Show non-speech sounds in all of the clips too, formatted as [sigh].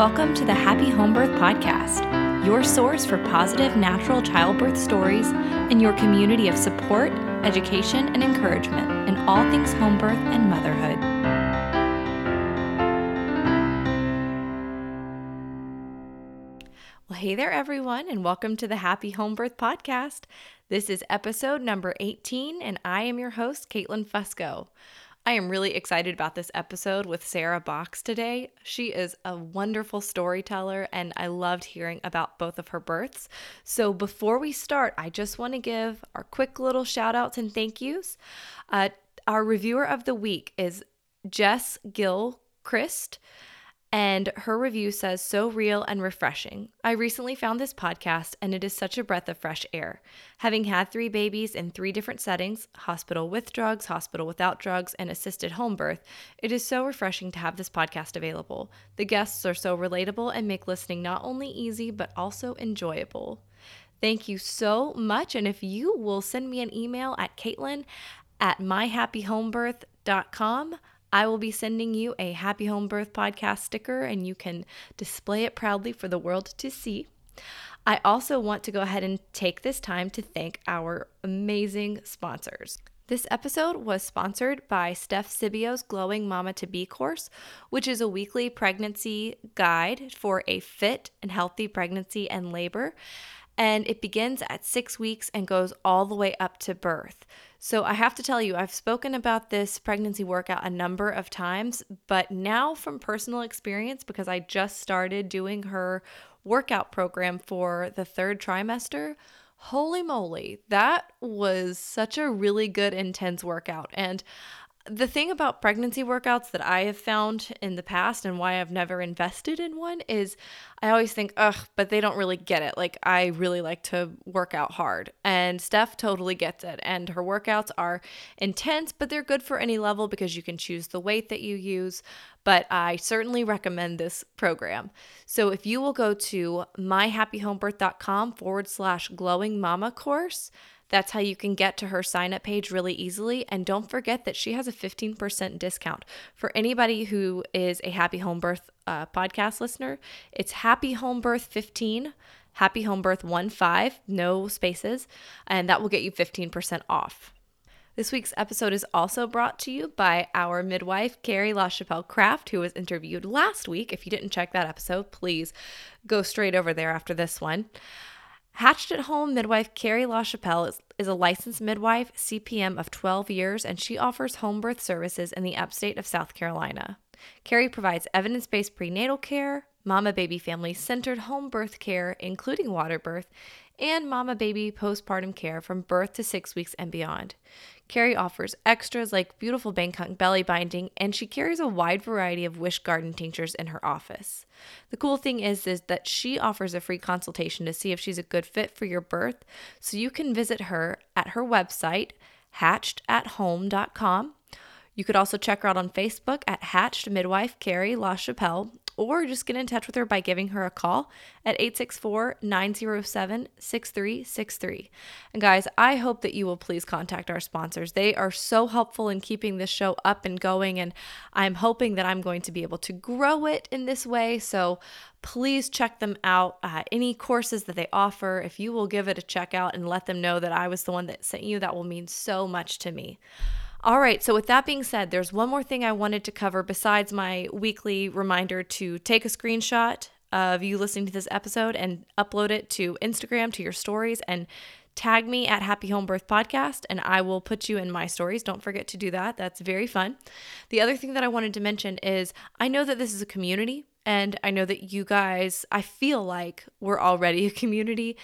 Welcome to the Happy Home Birth Podcast, your source for positive natural childbirth stories and your community of support, education, and encouragement in all things home birth and motherhood. Well, hey there, everyone, and welcome to the Happy Home Birth Podcast. This is episode number 18, and I am your host, Caitlin Fusco. I am really excited about this episode with Sarah Box today. She is a wonderful storyteller, and I loved hearing about both of her births. So, before we start, I just want to give our quick little shout outs and thank yous. Uh, our reviewer of the week is Jess Gill Christ and her review says, So real and refreshing. I recently found this podcast, and it is such a breath of fresh air. Having had three babies in three different settings hospital with drugs, hospital without drugs, and assisted home birth it is so refreshing to have this podcast available. The guests are so relatable and make listening not only easy, but also enjoyable. Thank you so much. And if you will send me an email at Caitlin at myhappyhomebirth.com, I will be sending you a Happy Home Birth podcast sticker and you can display it proudly for the world to see. I also want to go ahead and take this time to thank our amazing sponsors. This episode was sponsored by Steph Sibio's Glowing Mama to Be course, which is a weekly pregnancy guide for a fit and healthy pregnancy and labor. And it begins at six weeks and goes all the way up to birth. So I have to tell you, I've spoken about this pregnancy workout a number of times, but now from personal experience, because I just started doing her workout program for the third trimester, holy moly, that was such a really good, intense workout. And the thing about pregnancy workouts that I have found in the past and why I've never invested in one is I always think, ugh, but they don't really get it. Like, I really like to work out hard. And Steph totally gets it. And her workouts are intense, but they're good for any level because you can choose the weight that you use. But I certainly recommend this program. So if you will go to myhappyhomebirth.com forward slash glowing mama course, that's how you can get to her sign up page really easily. And don't forget that she has a 15% discount for anybody who is a Happy Home Birth uh, podcast listener. It's Happy Home Birth 15. Happy Home Birth 1 5, no spaces, and that will get you 15% off. This week's episode is also brought to you by our midwife, Carrie LaChapelle Craft, who was interviewed last week. If you didn't check that episode, please go straight over there after this one. Hatched at Home midwife Carrie LaChapelle is, is a licensed midwife, CPM of 12 years, and she offers home birth services in the upstate of South Carolina. Carrie provides evidence based prenatal care, mama baby family centered home birth care, including water birth, and mama baby postpartum care from birth to six weeks and beyond. Carrie offers extras like beautiful Bengkung belly binding, and she carries a wide variety of Wish Garden tinctures in her office. The cool thing is, is that she offers a free consultation to see if she's a good fit for your birth, so you can visit her at her website, hatchedathome.com. You could also check her out on Facebook at Hatched Midwife Carrie LaChapelle or just get in touch with her by giving her a call at 864 907 6363. And guys, I hope that you will please contact our sponsors. They are so helpful in keeping this show up and going, and I'm hoping that I'm going to be able to grow it in this way. So please check them out. Uh, any courses that they offer, if you will give it a check out and let them know that I was the one that sent you, that will mean so much to me. All right, so with that being said, there's one more thing I wanted to cover besides my weekly reminder to take a screenshot of you listening to this episode and upload it to Instagram to your stories and tag me at Happy Home Birth Podcast and I will put you in my stories. Don't forget to do that. That's very fun. The other thing that I wanted to mention is I know that this is a community and I know that you guys, I feel like we're already [laughs] a community.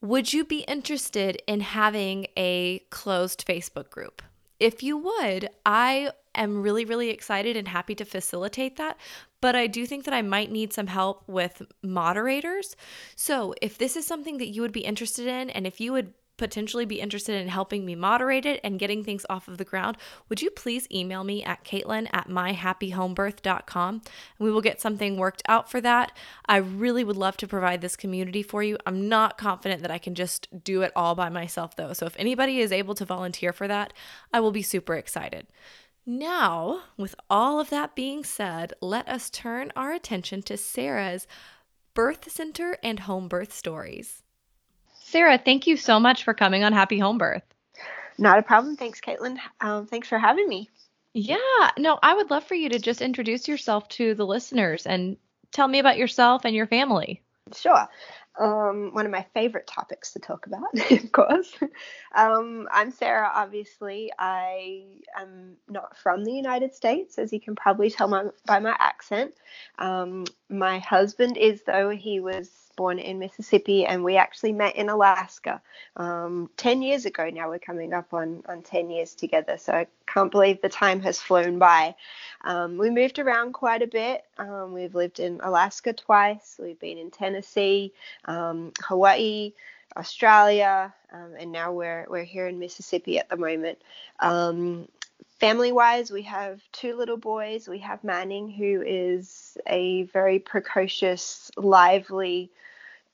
Would you be interested in having a closed Facebook group? If you would, I am really, really excited and happy to facilitate that. But I do think that I might need some help with moderators. So if this is something that you would be interested in, and if you would potentially be interested in helping me moderate it and getting things off of the ground, would you please email me at caitlin at myhappyhomebirth.com and we will get something worked out for that. I really would love to provide this community for you. I'm not confident that I can just do it all by myself though. So if anybody is able to volunteer for that, I will be super excited. Now, with all of that being said, let us turn our attention to Sarah's birth center and home birth stories. Sarah, thank you so much for coming on Happy Home Birth. Not a problem. Thanks, Caitlin. Um, thanks for having me. Yeah, no, I would love for you to just introduce yourself to the listeners and tell me about yourself and your family. Sure um, one of my favorite topics to talk about, [laughs] of course. Um, I'm Sarah, obviously. I am not from the United States, as you can probably tell my, by my accent. Um, my husband is, though, he was born in Mississippi, and we actually met in Alaska um, 10 years ago. Now we're coming up on, on 10 years together, so I can't believe the time has flown by. Um, we moved around quite a bit. Um, we've lived in Alaska twice, we've been in Tennessee, um, Hawaii. Australia, um, and now we're we're here in Mississippi at the moment. Um, family wise, we have two little boys. We have Manning, who is a very precocious, lively,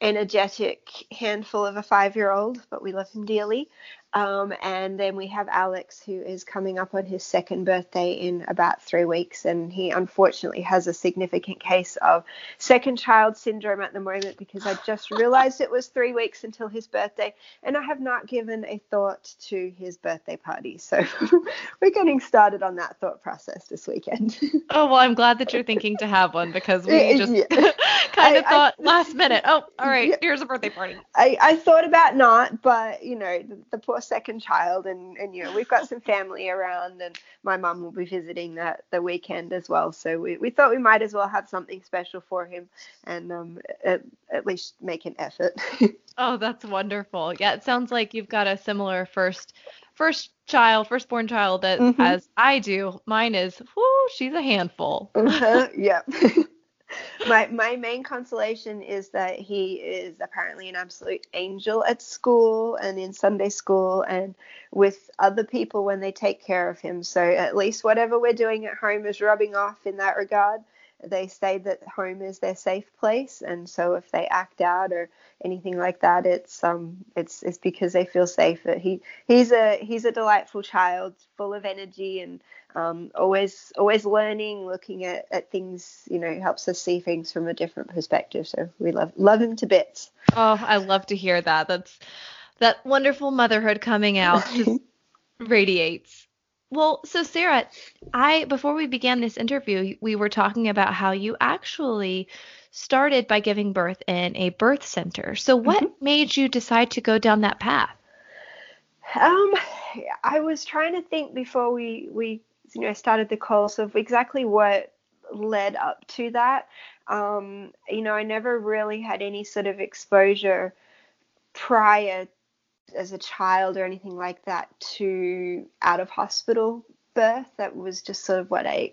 energetic handful of a five year old, but we love him dearly. Um, and then we have Alex, who is coming up on his second birthday in about three weeks. And he unfortunately has a significant case of second child syndrome at the moment because I just realized it was three weeks until his birthday. And I have not given a thought to his birthday party. So [laughs] we're getting started on that thought process this weekend. [laughs] oh, well, I'm glad that you're thinking to have one because we just yeah. [laughs] kind of I, thought I, last minute, oh, all right, yeah, here's a birthday party. I, I thought about not, but, you know, the, the poor second child and and you know we've got some family around and my mum will be visiting that the weekend as well. So we, we thought we might as well have something special for him and um at, at least make an effort. [laughs] Oh that's wonderful. Yeah it sounds like you've got a similar first first child firstborn child that mm-hmm. as i do. Mine is whoo she's a handful. Uh-huh, [laughs] yeah [laughs] [laughs] my my main consolation is that he is apparently an absolute angel at school and in Sunday school and with other people when they take care of him. So at least whatever we're doing at home is rubbing off in that regard. They say that home is their safe place, and so if they act out or anything like that, it's um it's it's because they feel safe. He he's a he's a delightful child, full of energy and um, always always learning, looking at, at things, you know, helps us see things from a different perspective. So we love love him to bits. Oh, I love to hear that. That's that wonderful motherhood coming out [laughs] just radiates. Well, so Sarah, I before we began this interview, we were talking about how you actually started by giving birth in a birth center. So what mm-hmm. made you decide to go down that path? Um, I was trying to think before we we you know started the course of exactly what led up to that. Um, you know, I never really had any sort of exposure prior as a child or anything like that to out of hospital birth. That was just sort of what I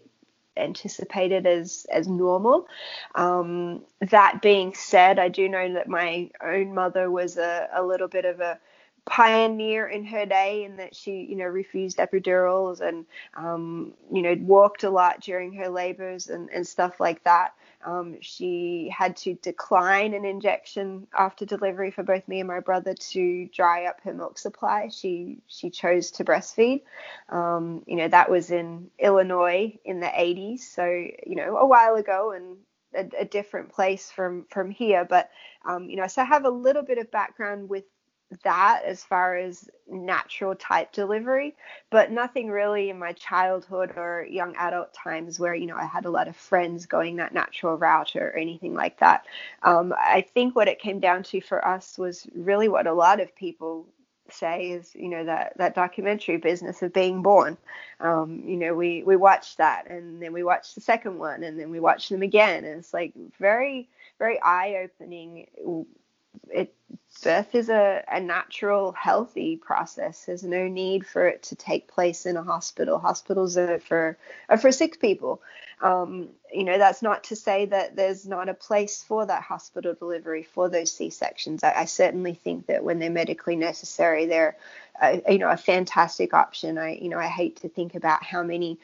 anticipated as as normal. Um, that being said, I do know that my own mother was a, a little bit of a pioneer in her day in that she, you know, refused epidurals and, um, you know, walked a lot during her labors and, and stuff like that. Um, she had to decline an injection after delivery for both me and my brother to dry up her milk supply. She she chose to breastfeed. Um, you know, that was in Illinois in the 80s, so you know, a while ago and a, a different place from from here. But um, you know, so I have a little bit of background with that as far as natural type delivery, but nothing really in my childhood or young adult times where, you know, I had a lot of friends going that natural route or anything like that. Um, I think what it came down to for us was really what a lot of people say is you know that that documentary business of being born. Um, you know we we watched that and then we watched the second one and then we watched them again. And it's like very very eye opening it birth is a, a natural healthy process. There's no need for it to take place in a hospital. Hospitals are for are for sick people. Um, you know that's not to say that there's not a place for that hospital delivery for those c-sections. I, I certainly think that when they're medically necessary they're you know a fantastic option. I you know i hate to think about how many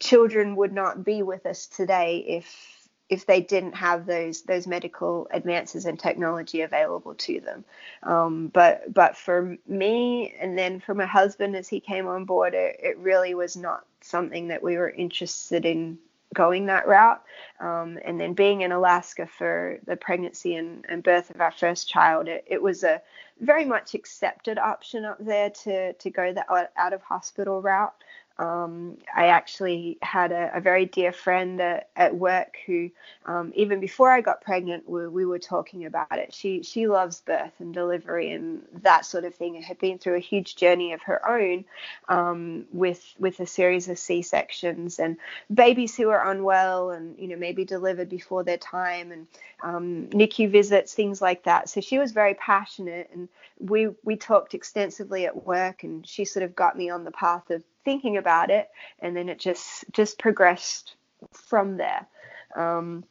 children would not be with us today if if they didn't have those those medical advances and technology available to them. Um, but but for me and then for my husband as he came on board, it, it really was not something that we were interested in going that route. Um, and then being in Alaska for the pregnancy and, and birth of our first child, it, it, was a very much accepted option up there to, to go the out of hospital route. Um, I actually had a, a, very dear friend at, at work who, um, even before I got pregnant, we, we, were talking about it. She she loves birth and delivery and that sort of thing. had been through a huge journey of her own um, with with a series of C sections and babies who are unwell and you know maybe delivered before their time and um, NICU visits, things like that. So she was very passionate and we we talked extensively at work and she sort of got me on the path of thinking about it, and then it just just progressed from there. Um,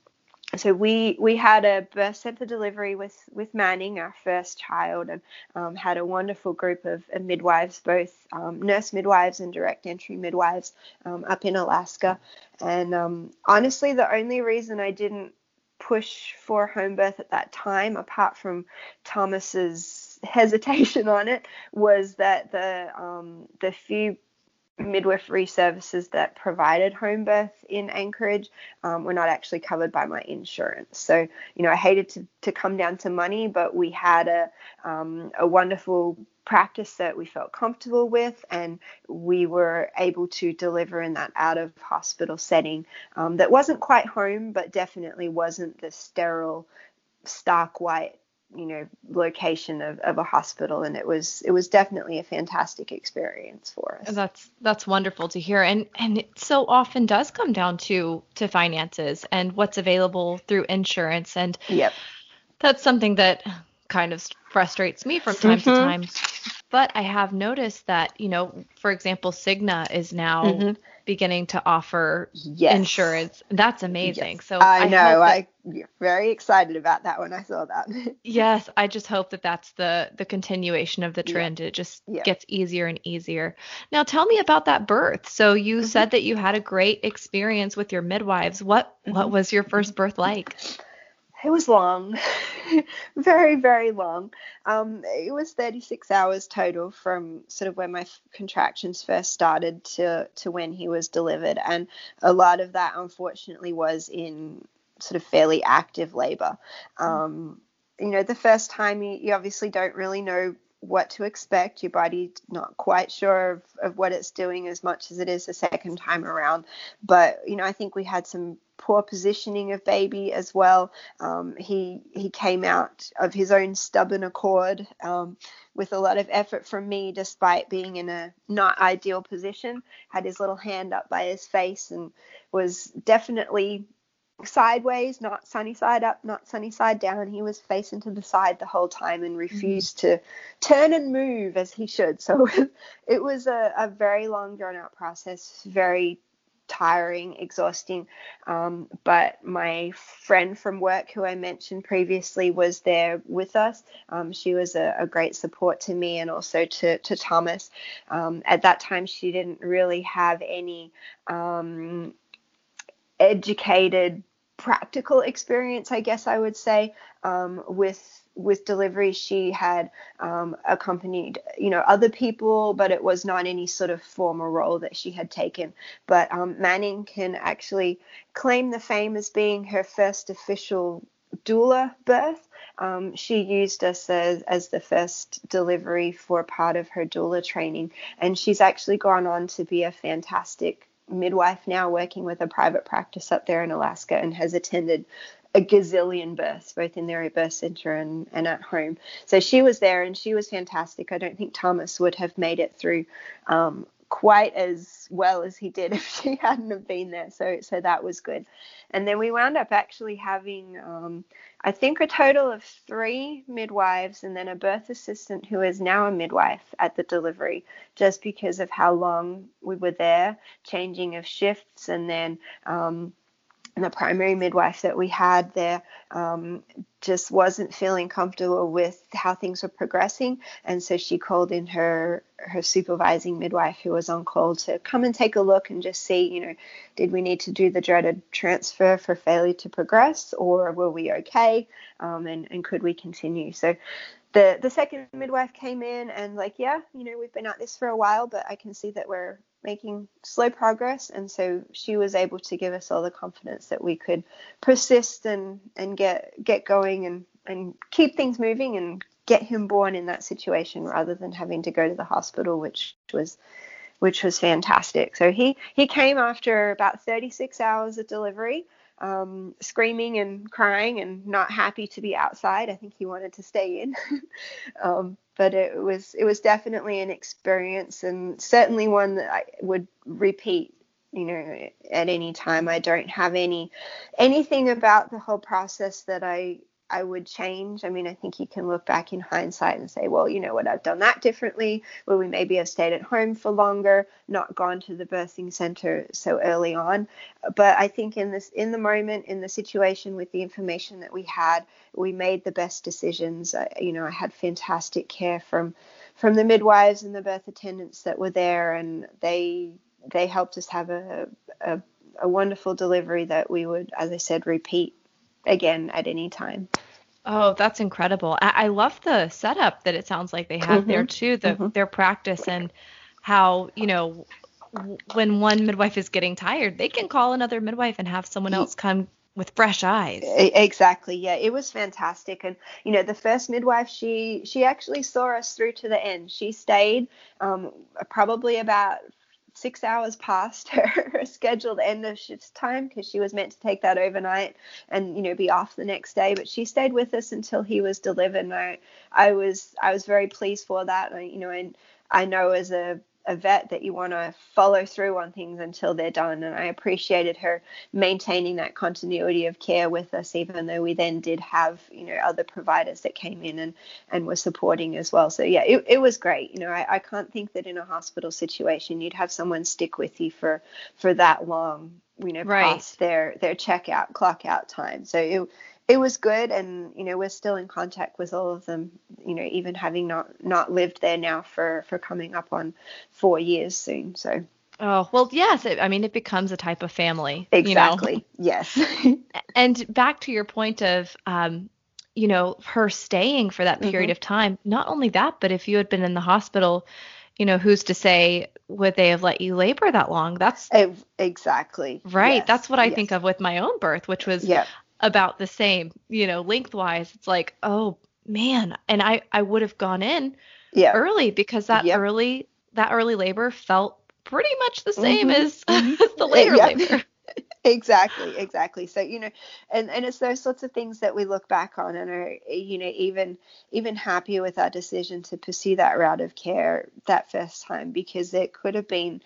so we we had a birth center delivery with with Manning, our first child, and um, had a wonderful group of, of midwives, both um, nurse midwives and direct entry midwives, um, up in Alaska. And um, honestly, the only reason I didn't push for home birth at that time, apart from Thomas's [laughs] hesitation on it, was that the um, the few midwifery services that provided home birth in Anchorage um, were not actually covered by my insurance. So, you know, I hated to, to come down to money, but we had a, um, a wonderful practice that we felt comfortable with, and we were able to deliver in that out of hospital setting um, that wasn't quite home, but definitely wasn't the sterile, stark white you know location of, of a hospital and it was it was definitely a fantastic experience for us. That's that's wonderful to hear. And and it so often does come down to to finances and what's available through insurance. And yep. that's something that kind of frustrates me from time mm-hmm. to time but i have noticed that you know for example cigna is now mm-hmm beginning to offer yes. insurance. That's amazing. Yes. So I, I know I'm very excited about that when I saw that. [laughs] yes, I just hope that that's the the continuation of the trend. Yeah. It just yeah. gets easier and easier. Now tell me about that birth. So you mm-hmm. said that you had a great experience with your midwives. What mm-hmm. what was your first birth like? [laughs] It was long, [laughs] very, very long. Um, it was 36 hours total from sort of when my contractions first started to, to when he was delivered. And a lot of that, unfortunately, was in sort of fairly active labor. Um, you know, the first time you, you obviously don't really know what to expect. Your body's not quite sure of, of what it's doing as much as it is the second time around. But, you know, I think we had some poor positioning of baby as well. Um, he he came out of his own stubborn accord um, with a lot of effort from me, despite being in a not ideal position. Had his little hand up by his face and was definitely sideways, not sunny side up, not sunny side down. He was facing to the side the whole time and mm-hmm. refused mm-hmm. to turn and move as he should. So [laughs] it was a, a very long, drawn out process, very tiring, exhausting. Um, but my friend from work, who I mentioned previously, was there with us. Um, she was a, a, great support to me and also to, to Thomas. Um, at that time, she didn't really have any um, educated practical experience, I guess I would say, um, with with delivery. She had um, accompanied, you know, other people, but it was not any sort of formal role that she had taken. But um, Manning can actually claim the fame as being her first official doula birth. Um, she used us as, as the first delivery for part of her doula training, and she's actually gone on to be a fantastic midwife now working with a private practice up there in Alaska and has attended a gazillion births, both in their birth center and, and at home. So she was there and she was fantastic. I don't think Thomas would have made it through um, quite as well as he did [laughs] if she hadn't have been there. So so that was good. And then we wound up actually having um, I think a total of three midwives and then a birth assistant who is now a midwife at the delivery, just because of how long we were there, changing of shifts, and then um, the primary midwife that we had there um, just wasn't feeling comfortable with how things were progressing, and so she called in her her supervising midwife who was on call to come and take a look and just see, you know, did we need to do the dreaded transfer for failure to progress, or were we okay, um, and and could we continue? So the the second midwife came in and like yeah you know we've been at this for a while but i can see that we're making slow progress and so she was able to give us all the confidence that we could persist and and get get going and and keep things moving and get him born in that situation rather than having to go to the hospital which was which was fantastic. So he he came after about 36 hours of delivery um, screaming and crying and not happy to be outside. I think he wanted to stay in. [laughs] um, but it was it was definitely an experience and certainly one that I would repeat you know at any time i don't have any anything about the whole process that i I would change. I mean, I think you can look back in hindsight and say, well, you know what, I've done that differently, where we maybe have stayed at home for longer, not gone to the birthing center so early on. But I think in this, in the moment, in the situation with the information that we had, we made the best decisions. I, you know, I had fantastic care from from the midwives and the birth attendants that were there, and they they helped us have a, a, a wonderful delivery that we would, as I said, repeat again at any time. Oh, that's incredible. I, I love the setup that it sounds like they have mm-hmm. there too, the mm-hmm. their practice and how, you know, when one midwife is getting tired, they can call another midwife and have someone else come with fresh eyes. Exactly. Yeah, it was fantastic. And you know, the first midwife, she she actually saw us through to the end. She stayed um, probably about six hours past [laughs] her scheduled end of shift time because she was meant to take that overnight and you know be off the next day but she stayed with us until he was delivered and i i was i was very pleased for that. I, you know and i know as a a vet that you want to follow through on things until they're done. And I appreciated her maintaining that continuity of care with us, even though we then did have, you know, other providers that came in and, and were supporting as well. So yeah, it, it was great. You know, I, I can't think that in a hospital situation you'd have someone stick with you for for that long, you know, right. past their their checkout, clock out time. So it it was good and you know we're still in contact with all of them you know even having not not lived there now for for coming up on four years soon so oh well yes it, i mean it becomes a type of family exactly you know? yes [laughs] and back to your point of um you know her staying for that period mm-hmm. of time not only that but if you had been in the hospital you know who's to say would they have let you labor that long that's exactly right yes. that's what i yes. think of with my own birth which was yep about the same, you know, lengthwise. It's like, oh man, and I I would have gone in yeah. early because that yep. early that early labor felt pretty much the same mm-hmm. as, [laughs] mm-hmm. as the later yeah. labor. [laughs] [laughs] exactly exactly so you know and and it's those sorts of things that we look back on and are you know even even happier with our decision to pursue that route of care that first time because it could have been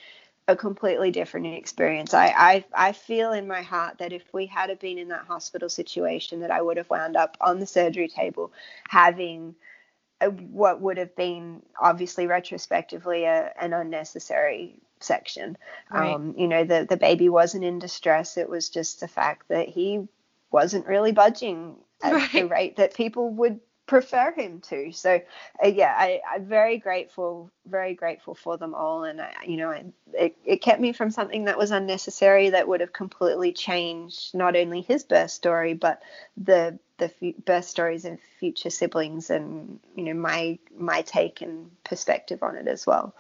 a completely different experience. I, I I feel in my heart that if we had have been in that hospital situation, that I would have wound up on the surgery table having a, what would have been obviously retrospectively a, an unnecessary section. Right. Um, you know, the the baby wasn't in distress. It was just the fact that he wasn't really budging at [laughs] right. the rate that people would prefer him to. So uh, yeah, I, I'm very grateful, very grateful for them all, and I, you know, it, it kept me from something that was unnecessary that would have completely changed not only his birth story but the the f- birth stories of future siblings, and you know my my take and perspective on it as well.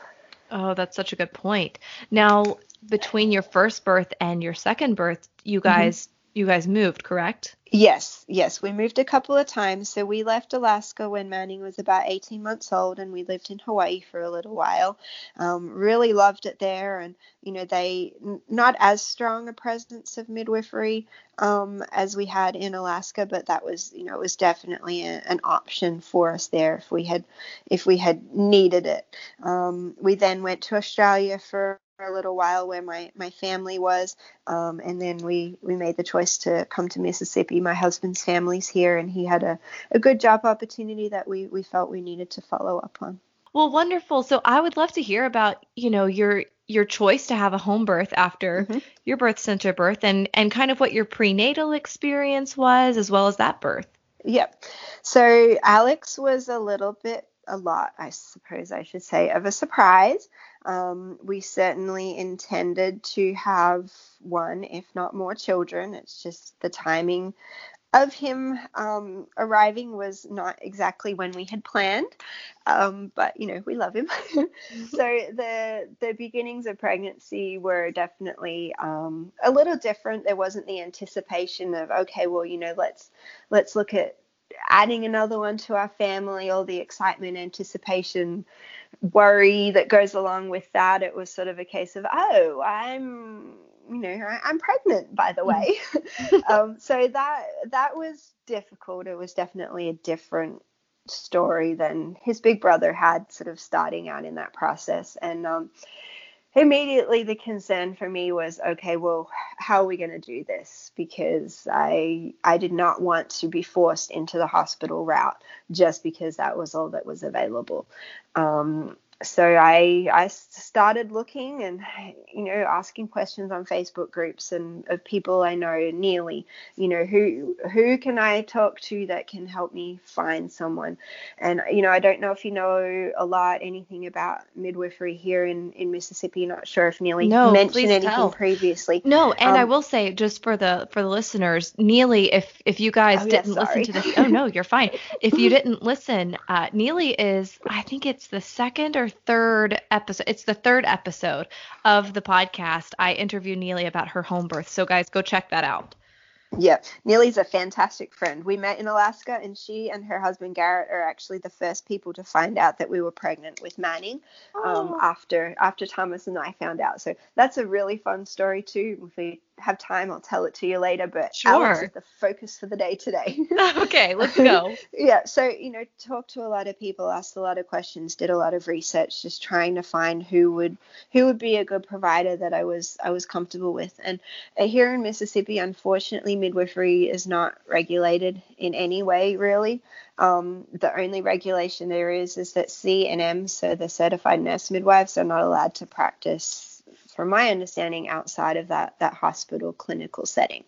Oh, that's such a good point. Now, between your first birth and your second birth, you mm-hmm. guys you guys moved, correct? Yes, yes. We moved a couple of times. So we left Alaska when Manning was about 18 months old, and we lived in Hawaii for a little while. Um, really loved it there, and you know they not as strong a presence of midwifery um, as we had in Alaska, but that was you know it was definitely a, an option for us there if we had if we had needed it. Um, we then went to Australia for a little while where my, my family was. Um, and then we, we made the choice to come to Mississippi. My husband's family's here, and he had a, a good job opportunity that we, we felt we needed to follow up on. Well, wonderful. So I would love to hear about, you know, your your choice to have a home birth after mm-hmm. your birth center birth and and kind of what your prenatal experience was as well as that birth. Yep. So Alex was a little bit a lot, I suppose I should say, of a surprise. Um, we certainly intended to have one, if not more, children. It's just the timing of him um, arriving was not exactly when we had planned, um, but you know we love him. [laughs] so the the beginnings of pregnancy were definitely um, a little different. There wasn't the anticipation of okay, well you know let's let's look at adding another one to our family, all the excitement, anticipation, worry that goes along with that. It was sort of a case of oh I'm you know, I, am pregnant, by the way. [laughs] [laughs] um, so that that was difficult. It was definitely a different story than his big brother had, sort of starting out in that process. And um, immediately the concern for me was, okay, well, how are we going to do this? Because I I did not want to be forced into the hospital route just because that was all that was available. Um, so I I started looking and you know asking questions on Facebook groups and of people I know nearly you know who who can I talk to that can help me find someone? And you know I don't know if you know a lot anything about midwifery here in in Mississippi not sure if Neely no, mentioned anything tell. previously. No and um, I will say just for the for the listeners Neely if if you guys oh, didn't listen to this oh no you're fine. [laughs] If you didn't listen uh, Neely is I think it's the second or third episode. It's the third episode of the podcast. I interview Neely about her home birth. So guys, go check that out. Yeah, Neely's a fantastic friend. We met in Alaska, and she and her husband Garrett are actually the first people to find out that we were pregnant with Manning. Um, oh. Um, after after Thomas and I found out, so that's a really fun story too. If we have time, I'll tell it to you later. But sure. Alex is the focus for the day today. [laughs] okay, let's go. [laughs] yeah, so you know, talked to a lot of people, asked a lot of questions, did a lot of research, just trying to find who would who would be a good provider that I was I was comfortable with. And uh, here in Mississippi, unfortunately, midwifery is not regulated in any way, really. Um, the only regulation there is is that CNM, so the certified nurse midwives, are not allowed to practice from my understanding, outside of that that hospital clinical setting,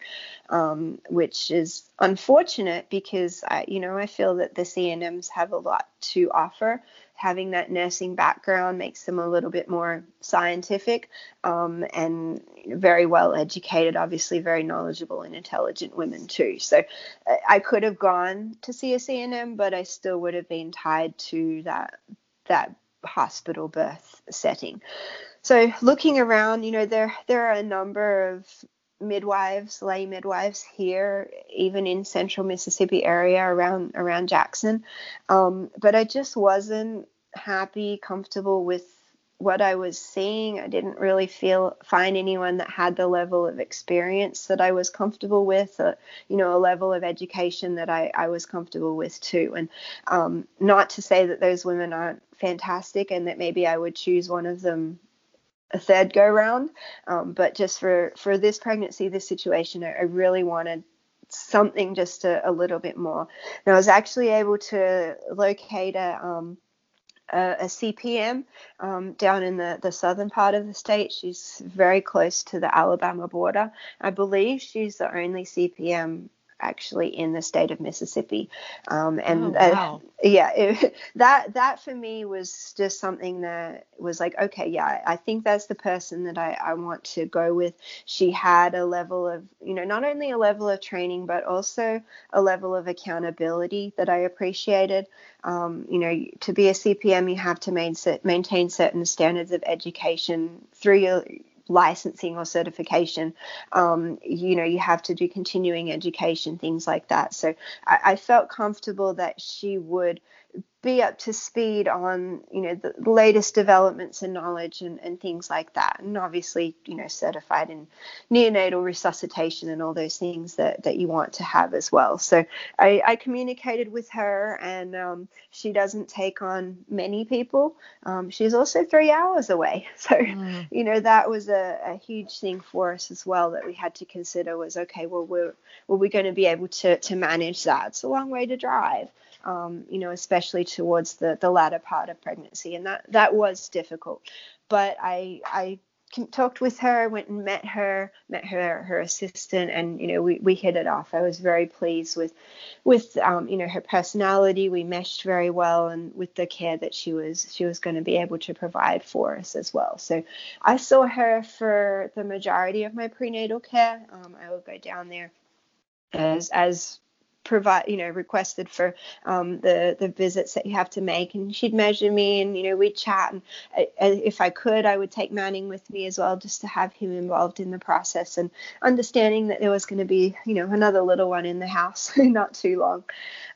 um, which is unfortunate because I, you know, I feel that the CNMs have a lot to offer. Having that nursing background makes them a little bit more scientific um, and very well educated, obviously very knowledgeable and intelligent women too. So I could have gone to see a CNM, but I still would have been tied to that that hospital birth setting. So looking around, you know, there there are a number of midwives, lay midwives here, even in central Mississippi area around around Jackson. Um, but I just wasn't happy, comfortable with what I was seeing. I didn't really feel find anyone that had the level of experience that I was comfortable with, uh, you know, a level of education that I, I was comfortable with too. And um, not to say that those women aren't fantastic and that maybe I would choose one of them a third go round. Um, but just for for this pregnancy, this situation, I, I really wanted something just a, a, little bit more. And I was actually able to locate a um, a, a, CPM um, down in the, the southern part of the state. She's very close to the Alabama border. I believe she's the only CPM actually in the state of Mississippi. Um, and oh, wow. uh, yeah, it, [laughs] that that for me was just something that was like, okay, yeah, I think that's the person that I, I want to go with. She had a level of, you know, not only a level of training, but also a level of accountability that I appreciated. Um, you know, to be a CPM, you have to main, maintain certain standards of education through your licensing or certification. Um, you know, you have to do continuing education, things like that. So I, I felt comfortable that she would be up to speed on you know the latest developments and knowledge and, and things like that. And obviously you know certified in neonatal resuscitation and all those things that that you want to have as well. So i, I communicated with her and um, she doesn't take on many people. Um, she's also three hours away. [laughs] So mm. you know that was a, a huge thing for us as well that we had to consider was okay well we're were we going to be able to to manage that. It's a long way to drive um, you know, especially towards the, the latter part of pregnancy. And that, that was difficult. But I, I talked with her, went and met her, met her her assistant, and you know we, we hit it off. I was very pleased with with um, you know her personality. We meshed very well, and with the care that she was she was going to be able to provide for us as well. So I saw her for the majority of my prenatal care. Um, I would go down there as as provide you know requested for um, the the visits that you have to make. And she'd measure me and you know we'd chat. And uh, uh, if I could I would take Manning with me as well just to have him involved in the process and understanding that there was going to be you know another little one in the house [laughs] not too long.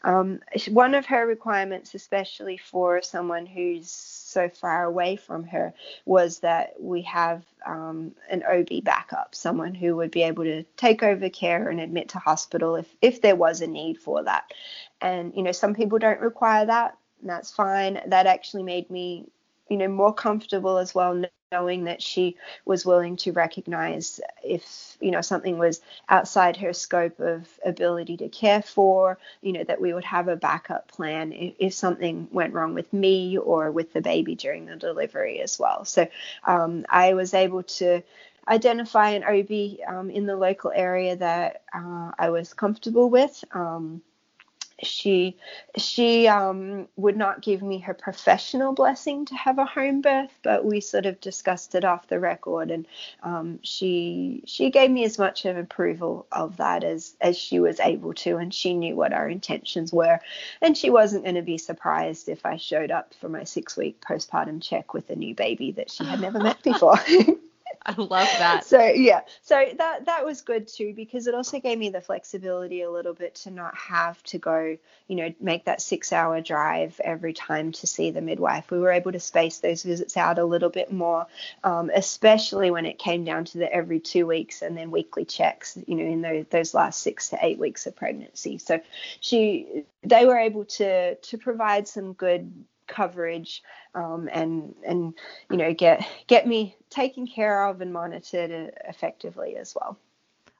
Um, one of her requirements especially for someone who's so far away from her was that we have um, an OB backup, someone who would be able to take over care and admit to hospital if, if there was a need for that. And, you know, some people don't require that, and that's fine. That actually made me, you know, more comfortable as well knowing that she was willing to recognize if you know something was outside her scope of ability to care for you know that we would have a backup plan if, if something went wrong with me or with the baby during the delivery as well. So um, i was able to identify an ob um, in the local area that uh, i was comfortable with um, she she um, would not give me her professional blessing to have a home birth, but we sort of discussed it off the record, and um, she she gave me as much of approval of that as as she was able to, and she knew what our intentions were, and she wasn't going to be surprised if I showed up for my six week postpartum check with a new baby that she had never met [laughs] before. [laughs] [laughs] I love that. So yeah, so that that was good too because it also gave me the flexibility a little bit to not have to go, you know, make that six hour drive every time to see the midwife. We were able to space those visits out a little bit more, um, especially when it came down to the every two weeks and then weekly checks, you know, in those, those last six to eight weeks of pregnancy. So she, they were able to to provide some good coverage um, and and you know get get me taken care of and monitored effectively as well.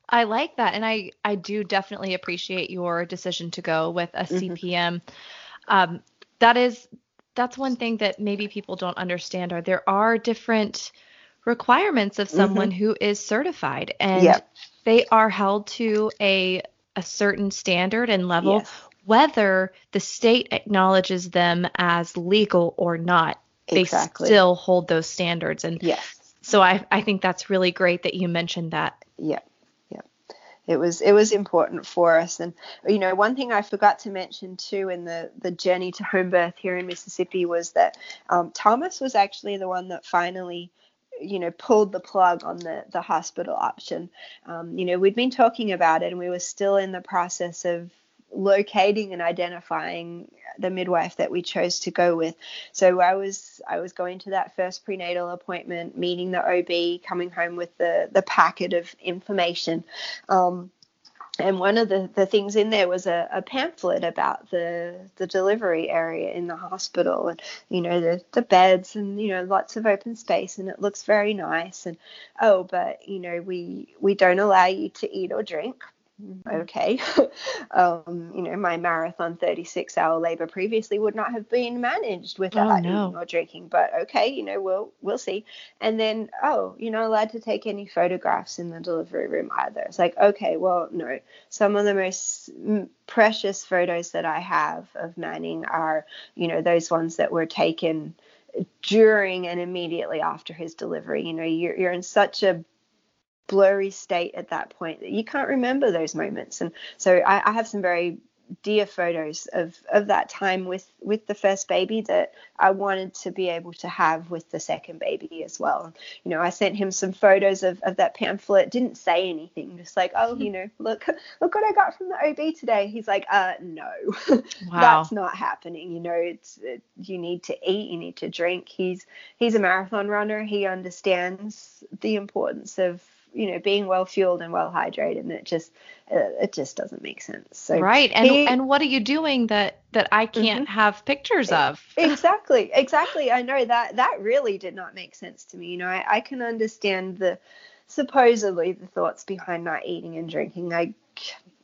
I like that, and I I do definitely appreciate your decision to go with a CPM. Mm-hmm. Um, that is that's one thing that maybe people don't understand are there are different requirements of mm-hmm. someone mm-hmm. who is certified and they are held to a a certain standard and level yes whether the state acknowledges them as legal or not, exactly. they still hold those standards. And yes. so I, I think that's really great that you mentioned that. Yeah. Yeah. It was it was important for us, and you know one thing I forgot to mention too in the the journey to home birth here in Mississippi was that um, Thomas was actually the one that finally you know pulled the plug on the the hospital option um, you know we'd been talking about it and we were still in the process of locating and identifying the midwife that we chose to go with. So I was I was going to that first prenatal appointment, meeting the OB, coming home with the the packet of information. Um, and one of the, the things in there was a, a pamphlet about the the delivery area in the hospital and you know the, the beds and you know lots of open space and it looks very nice and oh but you know we we don't allow you to eat or drink. Okay. [laughs] um, you know, my marathon 36 hour labor previously would not have been managed without oh, no. eating or drinking, but okay, you know, we'll we'll see. And then, oh, you're not allowed to take any photographs in the delivery room either. It's like, okay, well, no. Some of the most precious photos that I have of Manning are, you know, those ones that were taken during and immediately after his delivery. You know, you're, you're in such a blurry state at that point that you can't remember those moments. And so I, I have some very dear photos of of that time with with the first baby that I wanted to be able to have with the second baby as well. You know, I sent him some photos of, of that pamphlet. Didn't say anything, just like, oh, you know, look look what I got from the OB today. He's like, uh, no, [laughs] wow. that's not happening. You know, it's it, you need to eat, you need to drink. He's he's a marathon runner. He understands the importance of you know being well fueled and well hydrated and it just uh, it just doesn't make sense. So right and he, and what are you doing that that i can't mm-hmm. have pictures of? Exactly exactly. I know that that really did not make sense to me. You know I, I can understand the supposedly the thoughts behind not eating and drinking. I